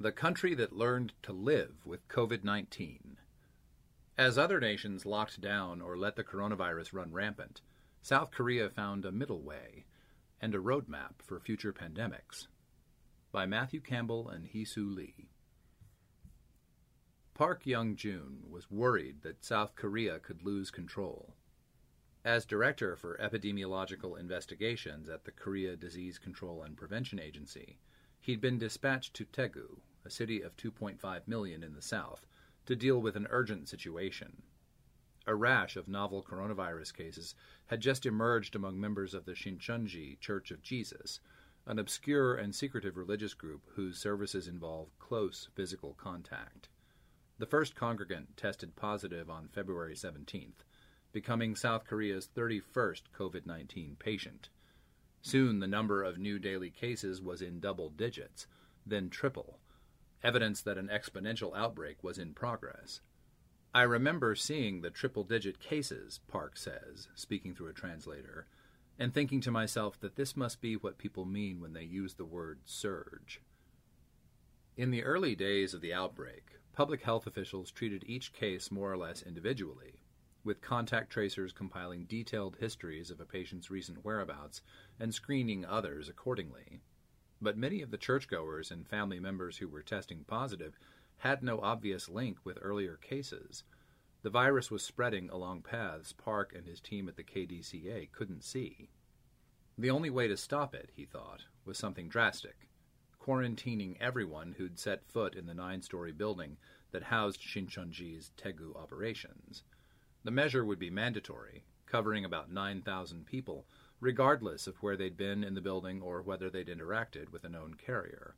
The country that learned to live with COVID 19. As other nations locked down or let the coronavirus run rampant, South Korea found a middle way and a roadmap for future pandemics. By Matthew Campbell and Hee-Soo Lee. Park Young-jun was worried that South Korea could lose control. As Director for Epidemiological Investigations at the Korea Disease Control and Prevention Agency, he'd been dispatched to Daegu, a city of 2.5 million in the south, to deal with an urgent situation. A rash of novel coronavirus cases had just emerged among members of the Shincheonji Church of Jesus, an obscure and secretive religious group whose services involve close physical contact. The first congregant tested positive on February 17th, becoming South Korea's 31st COVID 19 patient. Soon the number of new daily cases was in double digits, then triple, evidence that an exponential outbreak was in progress. I remember seeing the triple digit cases, Park says, speaking through a translator, and thinking to myself that this must be what people mean when they use the word surge. In the early days of the outbreak, public health officials treated each case more or less individually, with contact tracers compiling detailed histories of a patient's recent whereabouts and screening others accordingly. But many of the churchgoers and family members who were testing positive had no obvious link with earlier cases. The virus was spreading along paths Park and his team at the KDCA couldn't see. The only way to stop it, he thought, was something drastic quarantining everyone who'd set foot in the nine story building that housed Shincheonji's Daegu operations. The measure would be mandatory, covering about 9,000 people, regardless of where they'd been in the building or whether they'd interacted with a known carrier.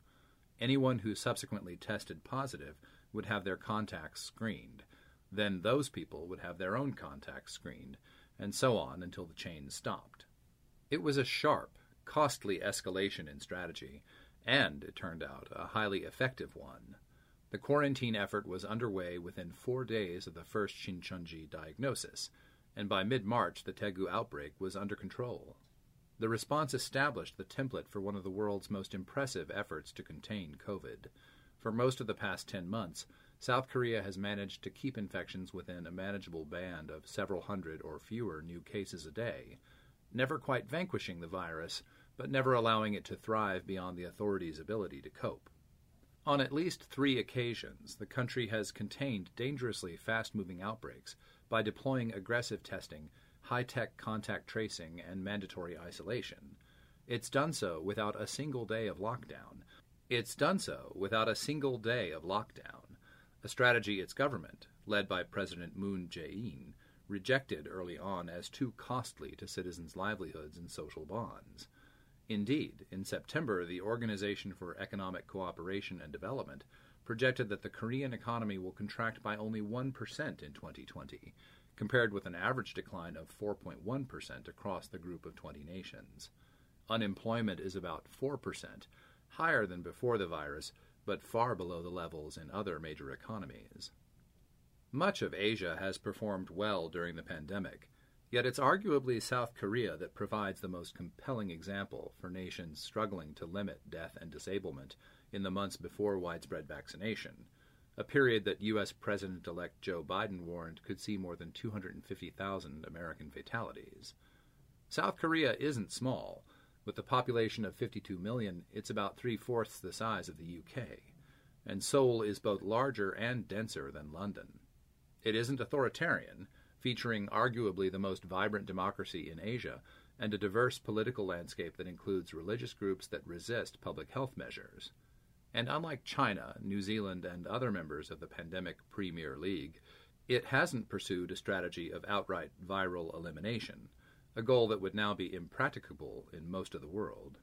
Anyone who subsequently tested positive would have their contacts screened. Then those people would have their own contacts screened, and so on until the chain stopped. It was a sharp, costly escalation in strategy, and, it turned out, a highly effective one. The quarantine effort was underway within four days of the first Shincheonji diagnosis, and by mid March the Daegu outbreak was under control. The response established the template for one of the world's most impressive efforts to contain COVID. For most of the past 10 months, South Korea has managed to keep infections within a manageable band of several hundred or fewer new cases a day, never quite vanquishing the virus, but never allowing it to thrive beyond the authorities' ability to cope. On at least three occasions, the country has contained dangerously fast moving outbreaks by deploying aggressive testing high tech contact tracing, and mandatory isolation. It's done so without a single day of lockdown. It's done so without a single day of lockdown, a strategy its government, led by President Moon Jae-in, rejected early on as too costly to citizens' livelihoods and social bonds. Indeed, in September, the Organization for Economic Cooperation and Development projected that the Korean economy will contract by only 1% in 2020, compared with an average decline of 4.1% across the group of 20 nations. Unemployment is about 4%, higher than before the virus, but far below the levels in other major economies. Much of Asia has performed well during the pandemic, yet it's arguably South Korea that provides the most compelling example for nations struggling to limit death and disablement in the months before widespread vaccination a period that U.S. President elect Joe Biden warned could see more than 250,000 American fatalities. South Korea isn't small, With a population of 52 million, it's about three fourths the size of the UK, and Seoul is both larger and denser than London. It isn't authoritarian, featuring arguably the most vibrant democracy in Asia and a diverse political landscape that includes religious groups that resist public health measures. And unlike China, New Zealand, and other members of the pandemic Premier League, it hasn't pursued a strategy of outright viral elimination a goal that would now be impracticable in most of the world.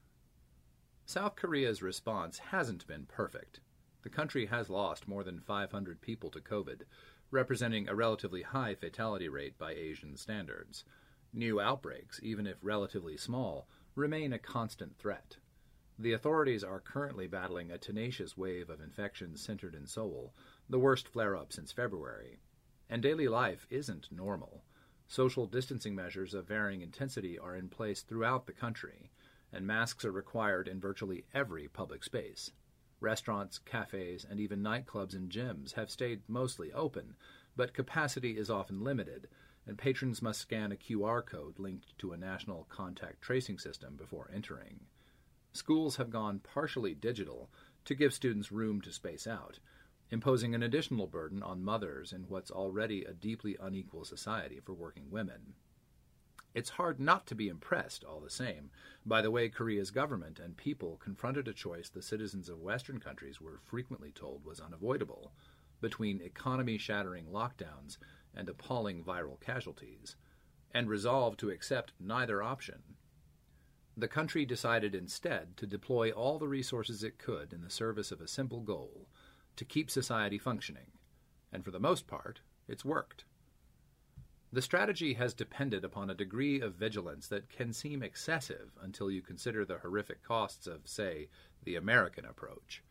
South Korea's response hasn't been perfect. The country has lost more than 500 people to COVID, representing a relatively high fatality rate by Asian standards. New outbreaks, even if relatively small, remain a constant threat. The authorities are currently battling a tenacious wave of infections centered in Seoul, the worst flare up since February. And daily life isn't normal. Social distancing measures of varying intensity are in place throughout the country, and masks are required in virtually every public space. Restaurants, cafes, and even nightclubs and gyms have stayed mostly open, but capacity is often limited, and patrons must scan a QR code linked to a national contact tracing system before entering. Schools have gone partially digital to give students room to space out, imposing an additional burden on mothers in what's already a deeply unequal society for working women. It's hard not to be impressed, all the same, by the way Korea's government and people confronted a choice the citizens of Western countries were frequently told was unavoidable between economy shattering lockdowns and appalling viral casualties, and resolved to accept neither option. The country decided instead to deploy all the resources it could in the service of a simple goal to keep society functioning, and for the most part, it's worked. The strategy has depended upon a degree of vigilance that can seem excessive until you consider the horrific costs of, say, the American approach.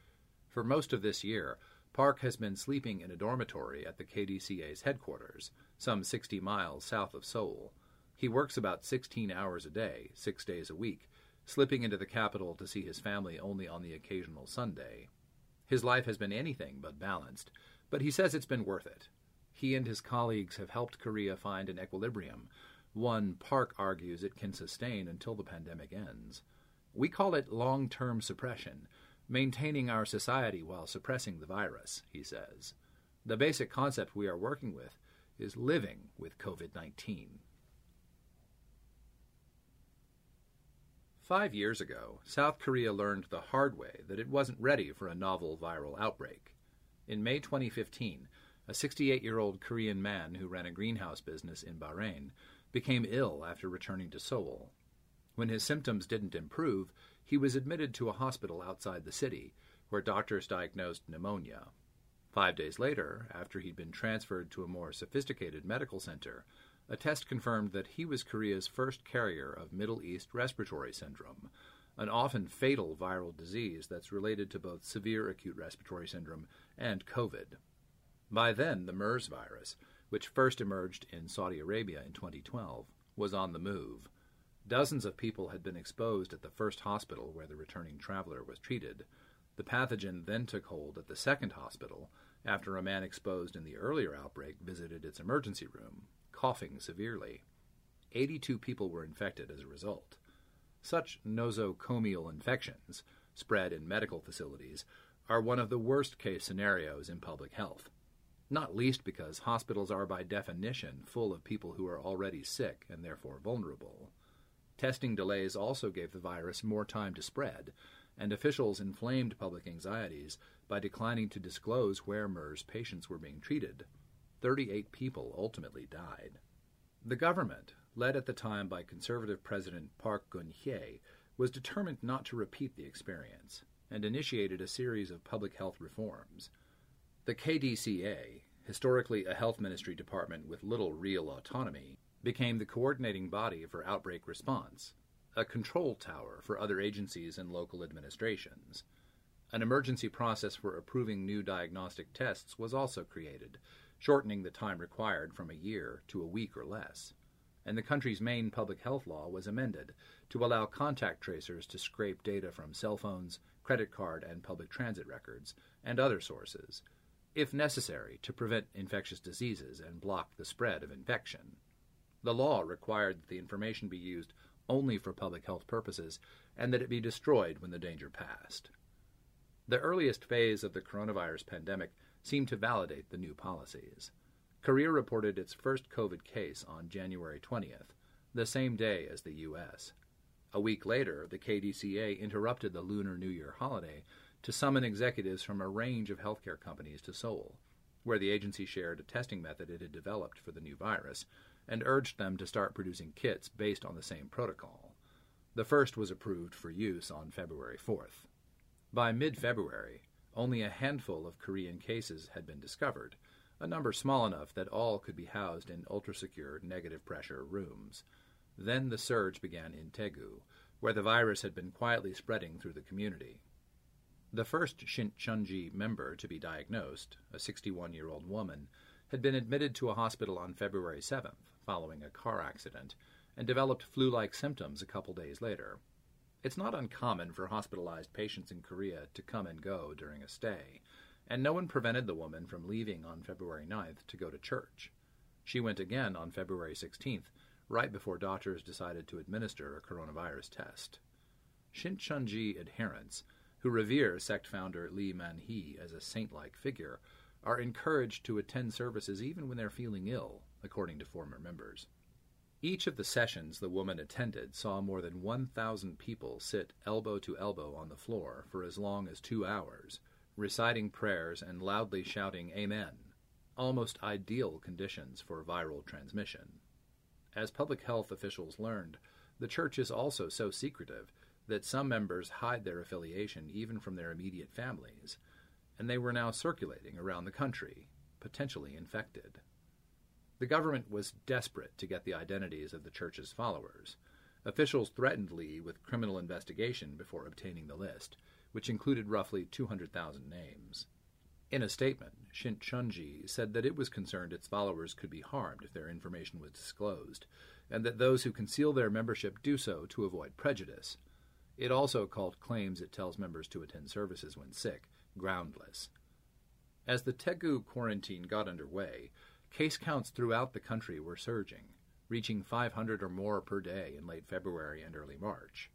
For most of this year, Park has been sleeping in a dormitory at the KDCA's headquarters, some 60 miles south of Seoul. He works about 16 hours a day, six days a week, slipping into the capital to see his family only on the occasional Sunday. His life has been anything but balanced, but he says it's been worth it. He and his colleagues have helped Korea find an equilibrium, one Park argues it can sustain until the pandemic ends. We call it long term suppression, maintaining our society while suppressing the virus, he says. The basic concept we are working with is living with COVID 19. Five years ago, South Korea learned the hard way that it wasn't ready for a novel viral outbreak. In May 2015, a 68 year old Korean man who ran a greenhouse business in Bahrain became ill after returning to Seoul. When his symptoms didn't improve, he was admitted to a hospital outside the city, where doctors diagnosed pneumonia. Five days later, after he'd been transferred to a more sophisticated medical center, a test confirmed that he was Korea's first carrier of Middle East respiratory syndrome, an often fatal viral disease that's related to both severe acute respiratory syndrome and COVID. By then, the MERS virus, which first emerged in Saudi Arabia in 2012, was on the move. Dozens of people had been exposed at the first hospital where the returning traveler was treated. The pathogen then took hold at the second hospital after a man exposed in the earlier outbreak visited its emergency room coughing severely. 82 people were infected as a result. Such nosocomial infections, spread in medical facilities, are one of the worst case scenarios in public health, not least because hospitals are by definition full of people who are already sick and therefore vulnerable. Testing delays also gave the virus more time to spread, and officials inflamed public anxieties by declining to disclose where MERS patients were being treated. 38 people ultimately died. The government, led at the time by conservative President Park Geun-hye, was determined not to repeat the experience and initiated a series of public health reforms. The KDCA, historically a health ministry department with little real autonomy, became the coordinating body for outbreak response, a control tower for other agencies and local administrations. An emergency process for approving new diagnostic tests was also created, shortening the time required from a year to a week or less. And the country's main public health law was amended to allow contact tracers to scrape data from cell phones, credit card and public transit records, and other sources, if necessary to prevent infectious diseases and block the spread of infection. The law required that the information be used only for public health purposes, and that it be destroyed when the danger passed. The earliest phase of the coronavirus pandemic seemed to validate the new policies. Korea reported its first COVID case on January 20th, the same day as the U.S. A week later, the KDCA interrupted the Lunar New Year holiday to summon executives from a range of healthcare companies to Seoul, where the agency shared a testing method it had developed for the new virus and urged them to start producing kits based on the same protocol. The first was approved for use on February 4th. By mid February, only a handful of Korean cases had been discovered, a number small enough that all could be housed in ultra secure negative pressure rooms. Then the surge began in Daegu, where the virus had been quietly spreading through the community. The first Shincheonji member to be diagnosed, a 61 year old woman, had been admitted to a hospital on February 7th following a car accident and developed flu like symptoms a couple days later. It's not uncommon for hospitalized patients in Korea to come and go during a stay, and no one prevented the woman from leaving on February 9th to go to church. She went again on February 16th, right before doctors decided to administer a coronavirus test. Shincheonji adherents, who revere sect founder Lee Man-hee as a saint-like figure, are encouraged to attend services even when they're feeling ill, according to former members. Each of the sessions the woman attended saw more than 1,000 people sit elbow to elbow on the floor for as long as two hours, reciting prayers and loudly shouting Amen, almost ideal conditions for viral transmission. As public health officials learned, the church is also so secretive that some members hide their affiliation even from their immediate families, and they were now circulating around the country, potentially infected. The government was desperate to get the identities of the church's followers. Officials threatened Lee with criminal investigation before obtaining the list, which included roughly 200,000 names. In a statement, Shincheonji said that it was concerned its followers could be harmed if their information was disclosed, and that those who conceal their membership do so to avoid prejudice. It also called claims it tells members to attend services when sick groundless. As the Daegu quarantine got underway, Case counts throughout the country were surging, reaching 500 or more per day in late February and early March.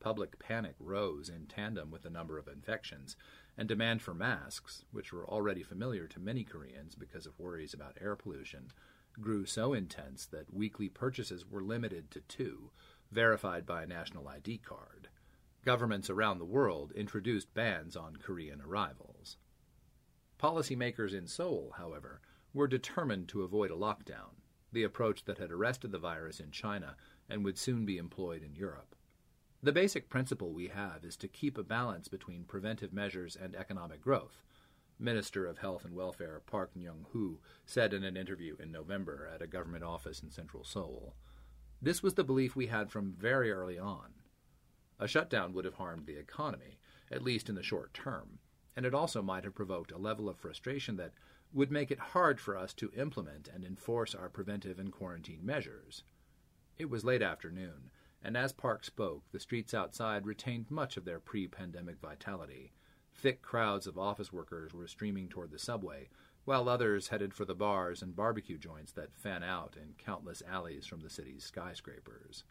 Public panic rose in tandem with the number of infections, and demand for masks, which were already familiar to many Koreans because of worries about air pollution, grew so intense that weekly purchases were limited to two, verified by a national ID card. Governments around the world introduced bans on Korean arrivals. Policymakers in Seoul, however, were determined to avoid a lockdown, the approach that had arrested the virus in China and would soon be employed in Europe. The basic principle we have is to keep a balance between preventive measures and economic growth, Minister of Health and Welfare Park Neung-hoo said in an interview in November at a government office in central Seoul. This was the belief we had from very early on. A shutdown would have harmed the economy, at least in the short term, and it also might have provoked a level of frustration that would make it hard for us to implement and enforce our preventive and quarantine measures. It was late afternoon, and as Park spoke, the streets outside retained much of their pre pandemic vitality. Thick crowds of office workers were streaming toward the subway, while others headed for the bars and barbecue joints that fan out in countless alleys from the city's skyscrapers.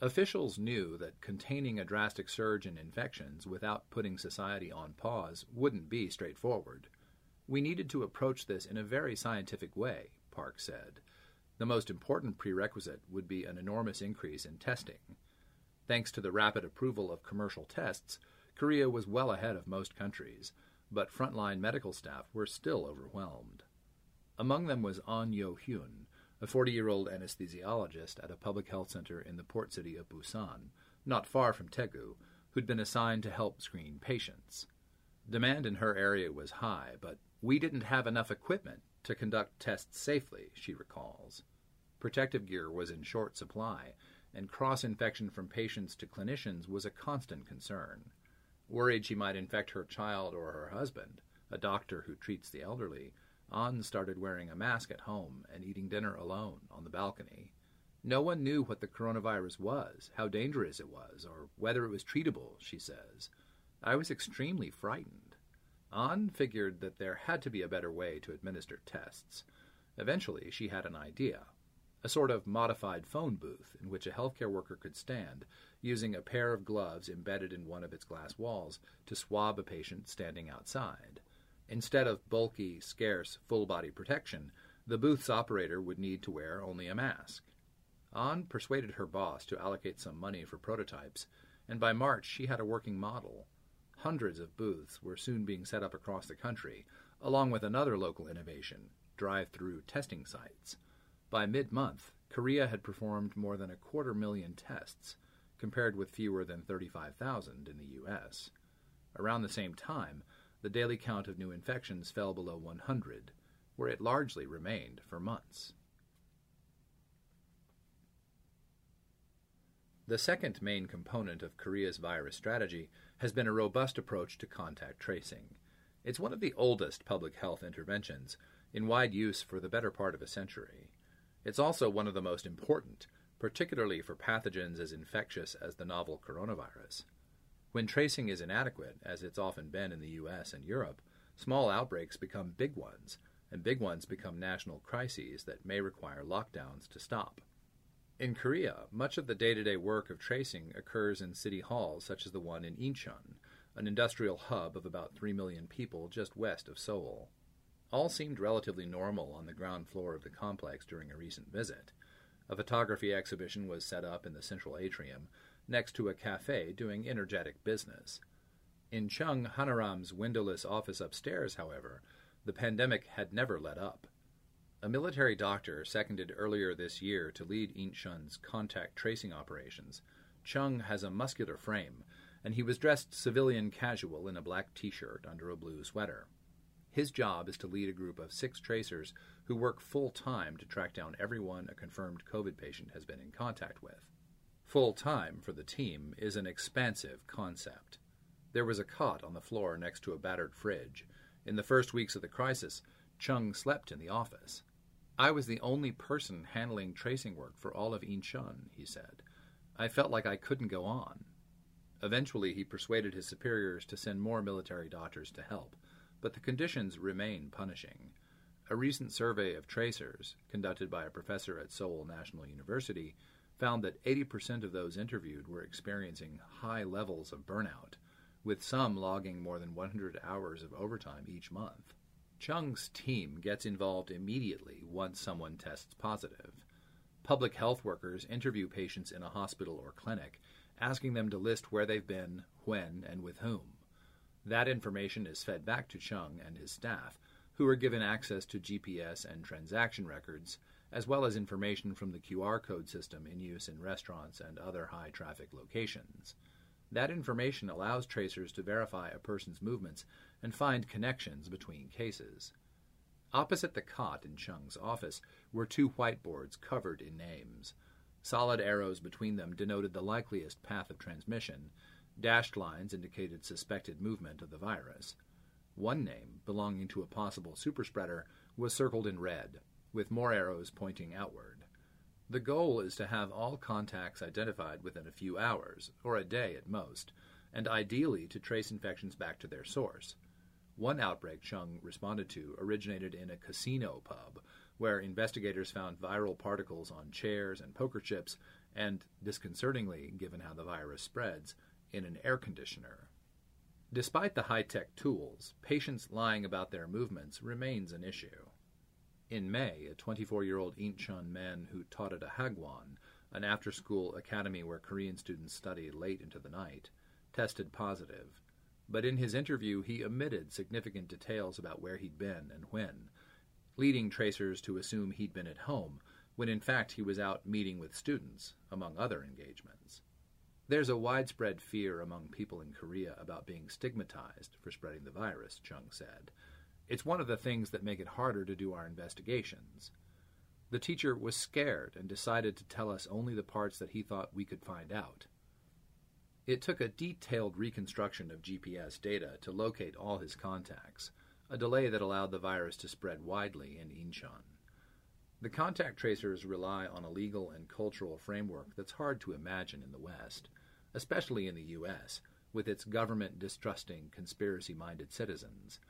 Officials knew that containing a drastic surge in infections without putting society on pause wouldn't be straightforward. We needed to approach this in a very scientific way, Park said. The most important prerequisite would be an enormous increase in testing. Thanks to the rapid approval of commercial tests, Korea was well ahead of most countries, but frontline medical staff were still overwhelmed. Among them was An Yo Hyun, a 40 year old anesthesiologist at a public health center in the port city of Busan, not far from Daegu, who'd been assigned to help screen patients. Demand in her area was high, but we didn't have enough equipment to conduct tests safely, she recalls. Protective gear was in short supply, and cross infection from patients to clinicians was a constant concern. Worried she might infect her child or her husband, a doctor who treats the elderly, An started wearing a mask at home and eating dinner alone on the balcony. No one knew what the coronavirus was, how dangerous it was, or whether it was treatable, she says. I was extremely frightened. An figured that there had to be a better way to administer tests. Eventually, she had an idea. a sort of modified phone booth in which a healthcare worker could stand, using a pair of gloves embedded in one of its glass walls to swab a patient standing outside. Instead of bulky, scarce, full body protection, the booth's operator would need to wear only a mask. An persuaded her boss to allocate some money for prototypes, and by March she had a working model. Hundreds of booths were soon being set up across the country, along with another local innovation drive through testing sites. By mid month, Korea had performed more than a quarter million tests, compared with fewer than 35,000 in the U.S. Around the same time, the daily count of new infections fell below 100, where it largely remained for months. The second main component of Korea's virus strategy has been a robust approach to contact tracing. It's one of the oldest public health interventions, in wide use for the better part of a century. It's also one of the most important, particularly for pathogens as infectious as the novel coronavirus. When tracing is inadequate, as it's often been in the US and Europe, small outbreaks become big ones, and big ones become national crises that may require lockdowns to stop. In Korea, much of the day to day work of tracing occurs in city halls such as the one in Incheon, an industrial hub of about 3 million people just west of Seoul. All seemed relatively normal on the ground floor of the complex during a recent visit. A photography exhibition was set up in the central atrium, next to a cafe doing energetic business. In Chung Hanaram's windowless office upstairs, however, the pandemic had never let up. A military doctor seconded earlier this year to lead Incheon's contact tracing operations. Chung has a muscular frame, and he was dressed civilian casual in a black t shirt under a blue sweater. His job is to lead a group of six tracers who work full time to track down everyone a confirmed COVID patient has been in contact with. Full time for the team is an expansive concept. There was a cot on the floor next to a battered fridge. In the first weeks of the crisis, Chung slept in the office. I was the only person handling tracing work for all of Incheon, he said. I felt like I couldn't go on. Eventually, he persuaded his superiors to send more military doctors to help, but the conditions remain punishing. A recent survey of tracers, conducted by a professor at Seoul National University, found that 80% of those interviewed were experiencing high levels of burnout, with some logging more than 100 hours of overtime each month. Chung's team gets involved immediately once someone tests positive. Public health workers interview patients in a hospital or clinic, asking them to list where they've been, when, and with whom. That information is fed back to Chung and his staff, who are given access to GPS and transaction records, as well as information from the QR code system in use in restaurants and other high traffic locations. That information allows tracers to verify a person's movements and find connections between cases. Opposite the cot in Chung's office were two whiteboards covered in names. Solid arrows between them denoted the likeliest path of transmission. Dashed lines indicated suspected movement of the virus. One name, belonging to a possible superspreader, was circled in red, with more arrows pointing outward. The goal is to have all contacts identified within a few hours, or a day at most, and ideally to trace infections back to their source. One outbreak Chung responded to originated in a casino pub, where investigators found viral particles on chairs and poker chips, and, disconcertingly, given how the virus spreads, in an air conditioner. Despite the high tech tools, patients lying about their movements remains an issue. In May, a 24 year old Incheon man who taught at a hagwon, an after school academy where Korean students study late into the night, tested positive. But in his interview, he omitted significant details about where he'd been and when, leading tracers to assume he'd been at home, when in fact he was out meeting with students, among other engagements. There's a widespread fear among people in Korea about being stigmatized for spreading the virus, Chung said. It's one of the things that make it harder to do our investigations. The teacher was scared and decided to tell us only the parts that he thought we could find out. It took a detailed reconstruction of GPS data to locate all his contacts, a delay that allowed the virus to spread widely in Incheon. The contact tracers rely on a legal and cultural framework that's hard to imagine in the West, especially in the U.S., with its government distrusting, conspiracy minded citizens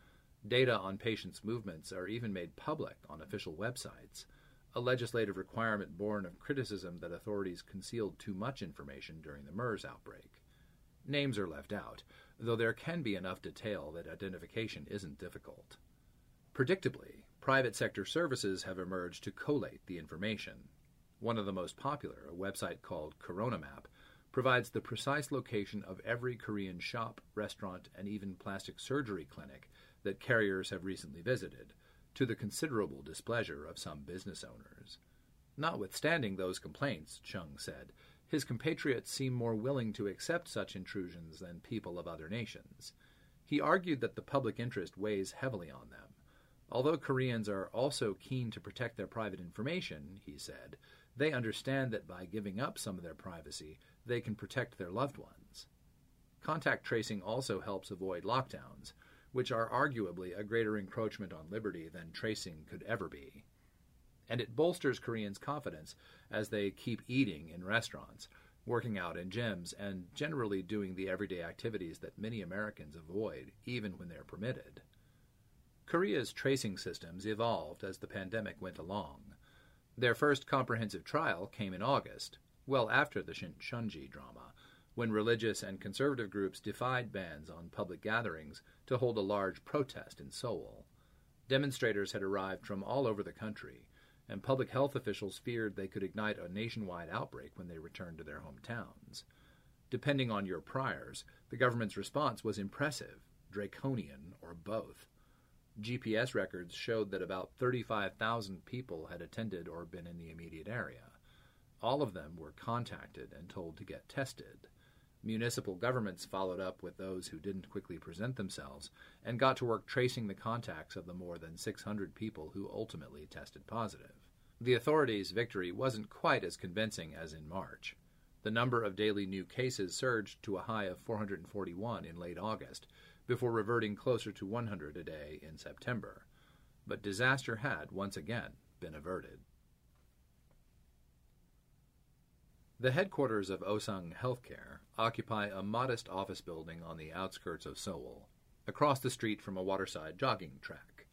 Data on patients' movements are even made public on official websites. a legislative requirement born of criticism that authorities concealed too much information during the MERS outbreak. Names are left out, though there can be enough detail that identification isn't difficult. Predictably, private sector services have emerged to collate the information. One of the most popular, a website called CoronaMap, provides the precise location of every Korean shop, restaurant, and even plastic surgery clinic that carriers have recently visited, to the considerable displeasure of some business owners. Notwithstanding those complaints, Chung said, his compatriots seem more willing to accept such intrusions than people of other nations. He argued that the public interest weighs heavily on them. Although Koreans are also keen to protect their private information, he said, they understand that by giving up some of their privacy, they can protect their loved ones. Contact tracing also helps avoid lockdowns, which are arguably a greater encroachment on liberty than tracing could ever be and it bolsters Koreans' confidence as they keep eating in restaurants, working out in gyms, and generally doing the everyday activities that many Americans avoid, even when they're permitted. Korea's tracing systems evolved as the pandemic went along. Their first comprehensive trial came in August, well after the Shincheonji drama, when religious and conservative groups defied bans on public gatherings to hold a large protest in Seoul. Demonstrators had arrived from all over the country, and public health officials feared they could ignite a nationwide outbreak when they returned to their hometowns. Depending on your priors, the government's response was impressive, draconian, or both. GPS records showed that about 35,000 people had attended or been in the immediate area. All of them were contacted and told to get tested. Municipal governments followed up with those who didn't quickly present themselves and got to work tracing the contacts of the more than 600 people who ultimately tested positive. The authorities' victory wasn't quite as convincing as in March. The number of daily new cases surged to a high of 441 in late August, before reverting closer to 100 a day in September. But disaster had, once again, been averted. The headquarters of Osang Healthcare occupy a modest office building on the outskirts of Seoul, across the street from a waterside jogging track.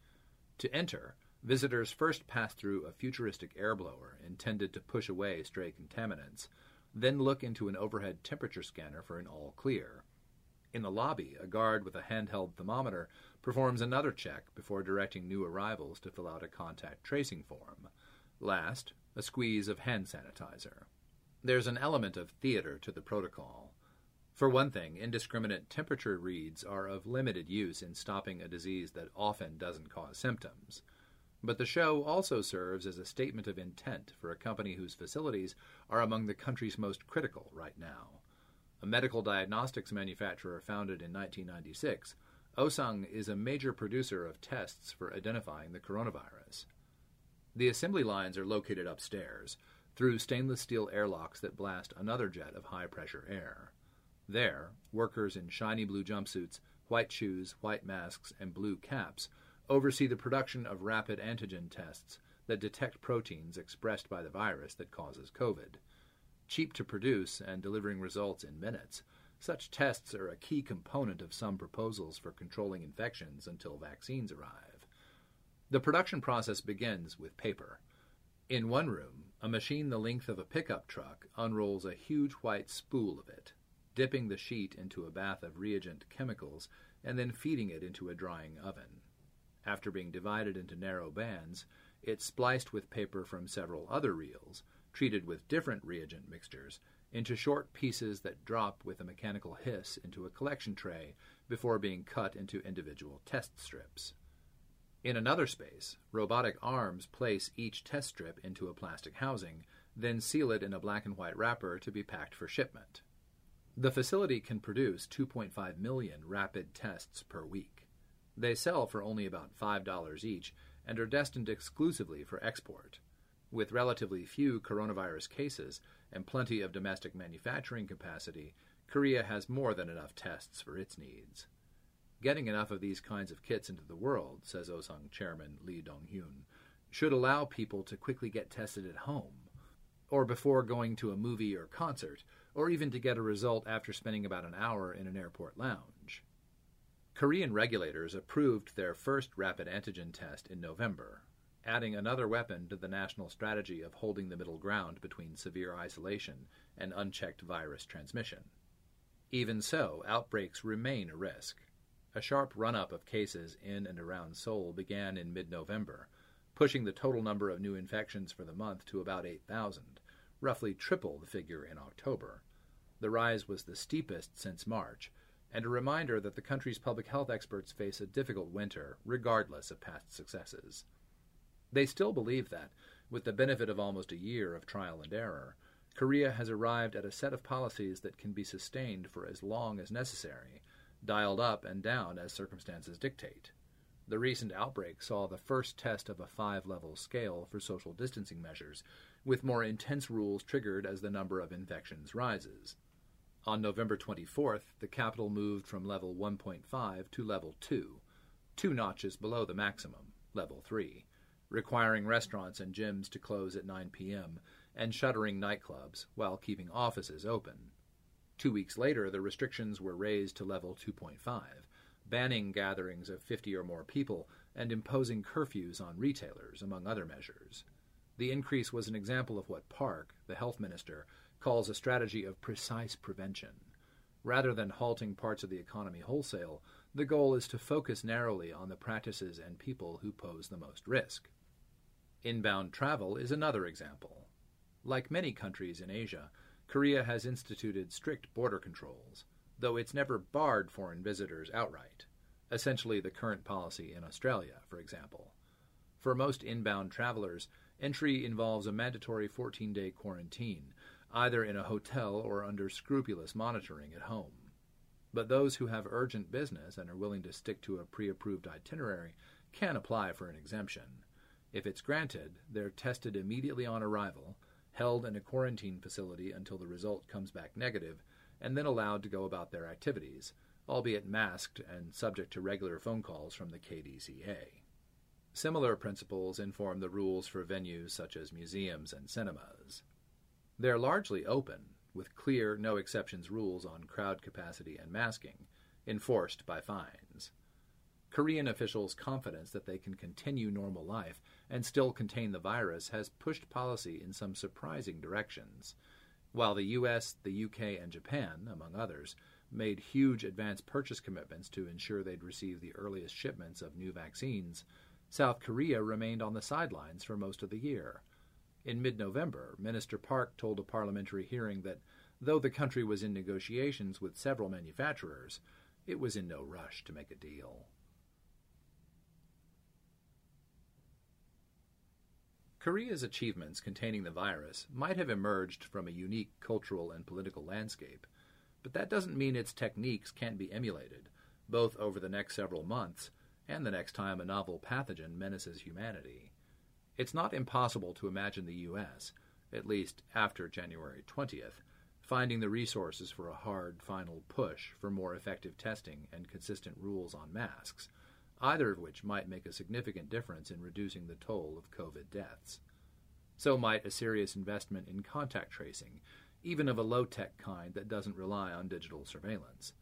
To enter, visitors first pass through a futuristic air blower intended to push away stray contaminants, then look into an overhead temperature scanner for an all clear. In the lobby, a guard with a handheld thermometer performs another check before directing new arrivals to fill out a contact tracing form. Last, a squeeze of hand sanitizer. There's an element of theater to the protocol. For one thing, indiscriminate temperature reads are of limited use in stopping a disease that often doesn't cause symptoms. But the show also serves as a statement of intent for a company whose facilities are among the country's most critical right now. A medical diagnostics manufacturer founded in 1996, Osang is a major producer of tests for identifying the coronavirus. The assembly lines are located upstairs, through stainless steel airlocks that blast another jet of high pressure air. There, workers in shiny blue jumpsuits, white shoes, white masks, and blue caps oversee the production of rapid antigen tests that detect proteins expressed by the virus that causes COVID. Cheap to produce and delivering results in minutes, such tests are a key component of some proposals for controlling infections until vaccines arrive. The production process begins with paper. In one room, a machine the length of a pickup truck unrolls a huge white spool of it, dipping the sheet into a bath of reagent chemicals and then feeding it into a drying oven. After being divided into narrow bands, it's spliced with paper from several other reels, treated with different reagent mixtures, into short pieces that drop with a mechanical hiss into a collection tray before being cut into individual test strips. In another space, robotic arms place each test strip into a plastic housing, then seal it in a black and white wrapper to be packed for shipment. The facility can produce 2.5 million rapid tests per week. They sell for only about $5 each and are destined exclusively for export. With relatively few coronavirus cases and plenty of domestic manufacturing capacity, Korea has more than enough tests for its needs. Getting enough of these kinds of kits into the world, says Osang chairman Lee Dong Hyun, should allow people to quickly get tested at home, or before going to a movie or concert, or even to get a result after spending about an hour in an airport lounge. Korean regulators approved their first rapid antigen test in November. adding another weapon to the national strategy of holding the middle ground between severe isolation and unchecked virus transmission. Even so, outbreaks remain a risk. A sharp run up of cases in and around Seoul began in mid November, pushing the total number of new infections for the month to about 8,000, roughly triple the figure in October. The rise was the steepest since March, and a reminder that the country's public health experts face a difficult winter, regardless of past successes. They still believe that, with the benefit of almost a year of trial and error, Korea has arrived at a set of policies that can be sustained for as long as necessary, dialed up and down as circumstances dictate. The recent outbreak saw the first test of a five level scale for social distancing measures, with more intense rules triggered as the number of infections rises. On November 24th, the capital moved from level 1.5 to level 2, two notches below the maximum, level 3 requiring restaurants and gyms to close at 9 p.m., and shuttering nightclubs while keeping offices open. Two weeks later, the restrictions were raised to level 2.5, banning gatherings of 50 or more people and imposing curfews on retailers, among other measures. The increase was an example of what Park, the health minister, calls a strategy of precise prevention. Rather than halting parts of the economy wholesale, the goal is to focus narrowly on the practices and people who pose the most risk. Inbound travel is another example. Like many countries in Asia, Korea has instituted strict border controls, though it's never barred foreign visitors outright, essentially the current policy in Australia, for example. For most inbound travelers, entry involves a mandatory 14 day quarantine, either in a hotel or under scrupulous monitoring at home. But those who have urgent business and are willing to stick to a pre approved itinerary can apply for an exemption. If it's granted, they're tested immediately on arrival, held in a quarantine facility until the result comes back negative, and then allowed to go about their activities, albeit masked and subject to regular phone calls from the KDCA. Similar principles inform the rules for venues such as museums and cinemas. They're largely open, with clear, no exceptions rules on crowd capacity and masking, enforced by fines. Korean officials' confidence that they can continue normal life and still contain the virus has pushed policy in some surprising directions. While the US, the UK, and Japan, among others, made huge advance purchase commitments to ensure they'd receive the earliest shipments of new vaccines, South Korea remained on the sidelines for most of the year. In mid November, Minister Park told a parliamentary hearing that though the country was in negotiations with several manufacturers, it was in no rush to make a deal. Korea's achievements containing the virus might have emerged from a unique cultural and political landscape, but that doesn't mean its techniques can't be emulated, both over the next several months and the next time a novel pathogen menaces humanity. It's not impossible to imagine the U.S., at least after January 20th, finding the resources for a hard final push for more effective testing and consistent rules on masks either of which might make a significant difference in reducing the toll of COVID deaths. So might a serious investment in contact tracing, even of a low tech kind that doesn't rely on digital surveillance.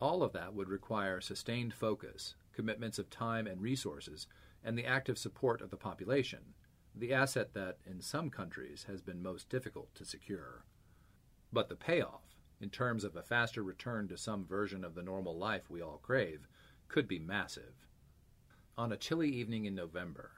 All of that would require sustained focus, commitments of time and resources, and the active support of the population, the asset that, in some countries, has been most difficult to secure. But the payoff, in terms of a faster return to some version of the normal life we all crave, could be massive. On a chilly evening in November,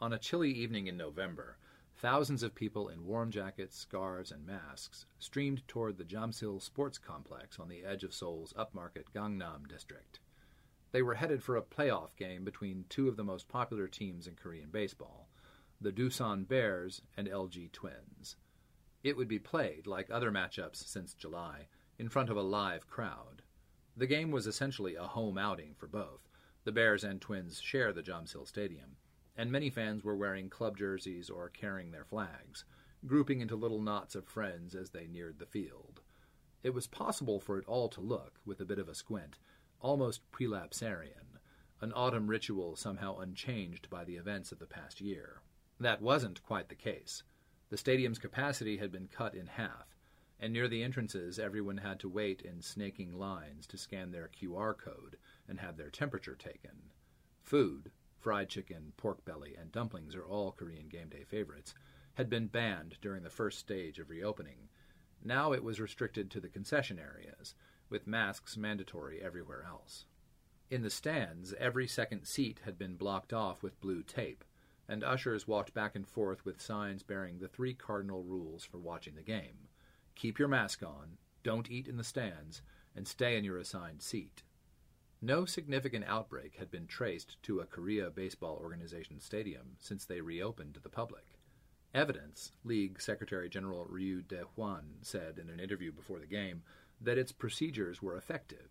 on a chilly evening in November, thousands of people in warm jackets, scarves, and masks streamed toward the Jamsil Sports Complex on the edge of Seoul's upmarket Gangnam district. They were headed for a playoff game between two of the most popular teams in Korean baseball, the Doosan Bears and LG Twins. It would be played, like other matchups since July, in front of a live crowd. The game was essentially a home outing for both. The Bears and Twins share the Jamsil Stadium, and many fans were wearing club jerseys or carrying their flags, grouping into little knots of friends as they neared the field. It was possible for it all to look, with a bit of a squint, almost prelapsarian, an autumn ritual somehow unchanged by the events of the past year. That wasn't quite the case. The stadium's capacity had been cut in half, and near the entrances everyone had to wait in snaking lines to scan their QR code and have their temperature taken. Food, fried chicken, pork belly, and dumplings are all Korean game day favorites, had been banned during the first stage of reopening. Now it was restricted to the concession areas, with masks mandatory everywhere else. In the stands, every second seat had been blocked off with blue tape, and ushers walked back and forth with signs bearing the three cardinal rules for watching the game keep your mask on, don't eat in the stands, and stay in your assigned seat. No significant outbreak had been traced to a Korea Baseball Organization stadium since they reopened to the public. Evidence, League Secretary General Ryu Dae-hwan said in an interview before the game, that its procedures were effective.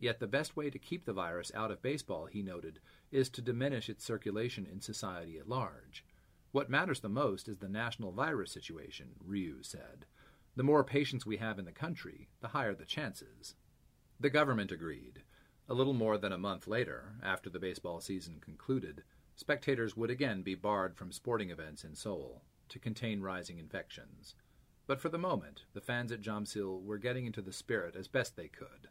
Yet the best way to keep the virus out of baseball, he noted, is to diminish its circulation in society at large. What matters the most is the national virus situation, Ryu said. The more patients we have in the country, the higher the chances. The government agreed. A little more than a month later, after the baseball season concluded, spectators would again be barred from sporting events in Seoul to contain rising infections. But for the moment, the fans at Jamsil were getting into the spirit as best they could.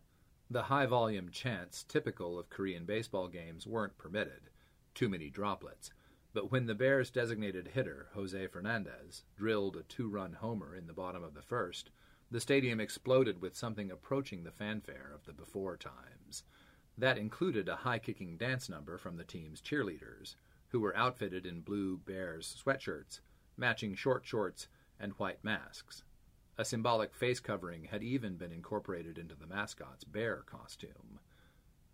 The high volume chants typical of Korean baseball games weren't permitted, too many droplets, but when the Bears' designated hitter, Jose Fernandez, drilled a two run homer in the bottom of the first, the stadium exploded with something approaching the fanfare of the before times. That included a high kicking dance number from the team's cheerleaders, who were outfitted in blue Bears sweatshirts, matching short shorts, and white masks. A symbolic face covering had even been incorporated into the mascot's bear costume.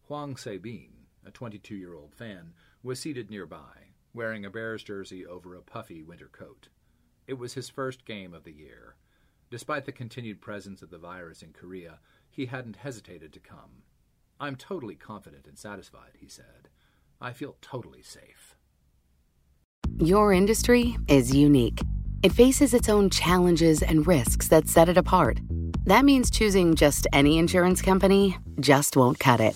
Hwang Se-bin, a 22 year old fan, was seated nearby, wearing a Bears jersey over a puffy winter coat. It was his first game of the year. Despite the continued presence of the virus in Korea, he hadn't hesitated to come. I'm totally confident and satisfied, he said. I feel totally safe. Your industry is unique. It faces its own challenges and risks that set it apart. That means choosing just any insurance company just won't cut it.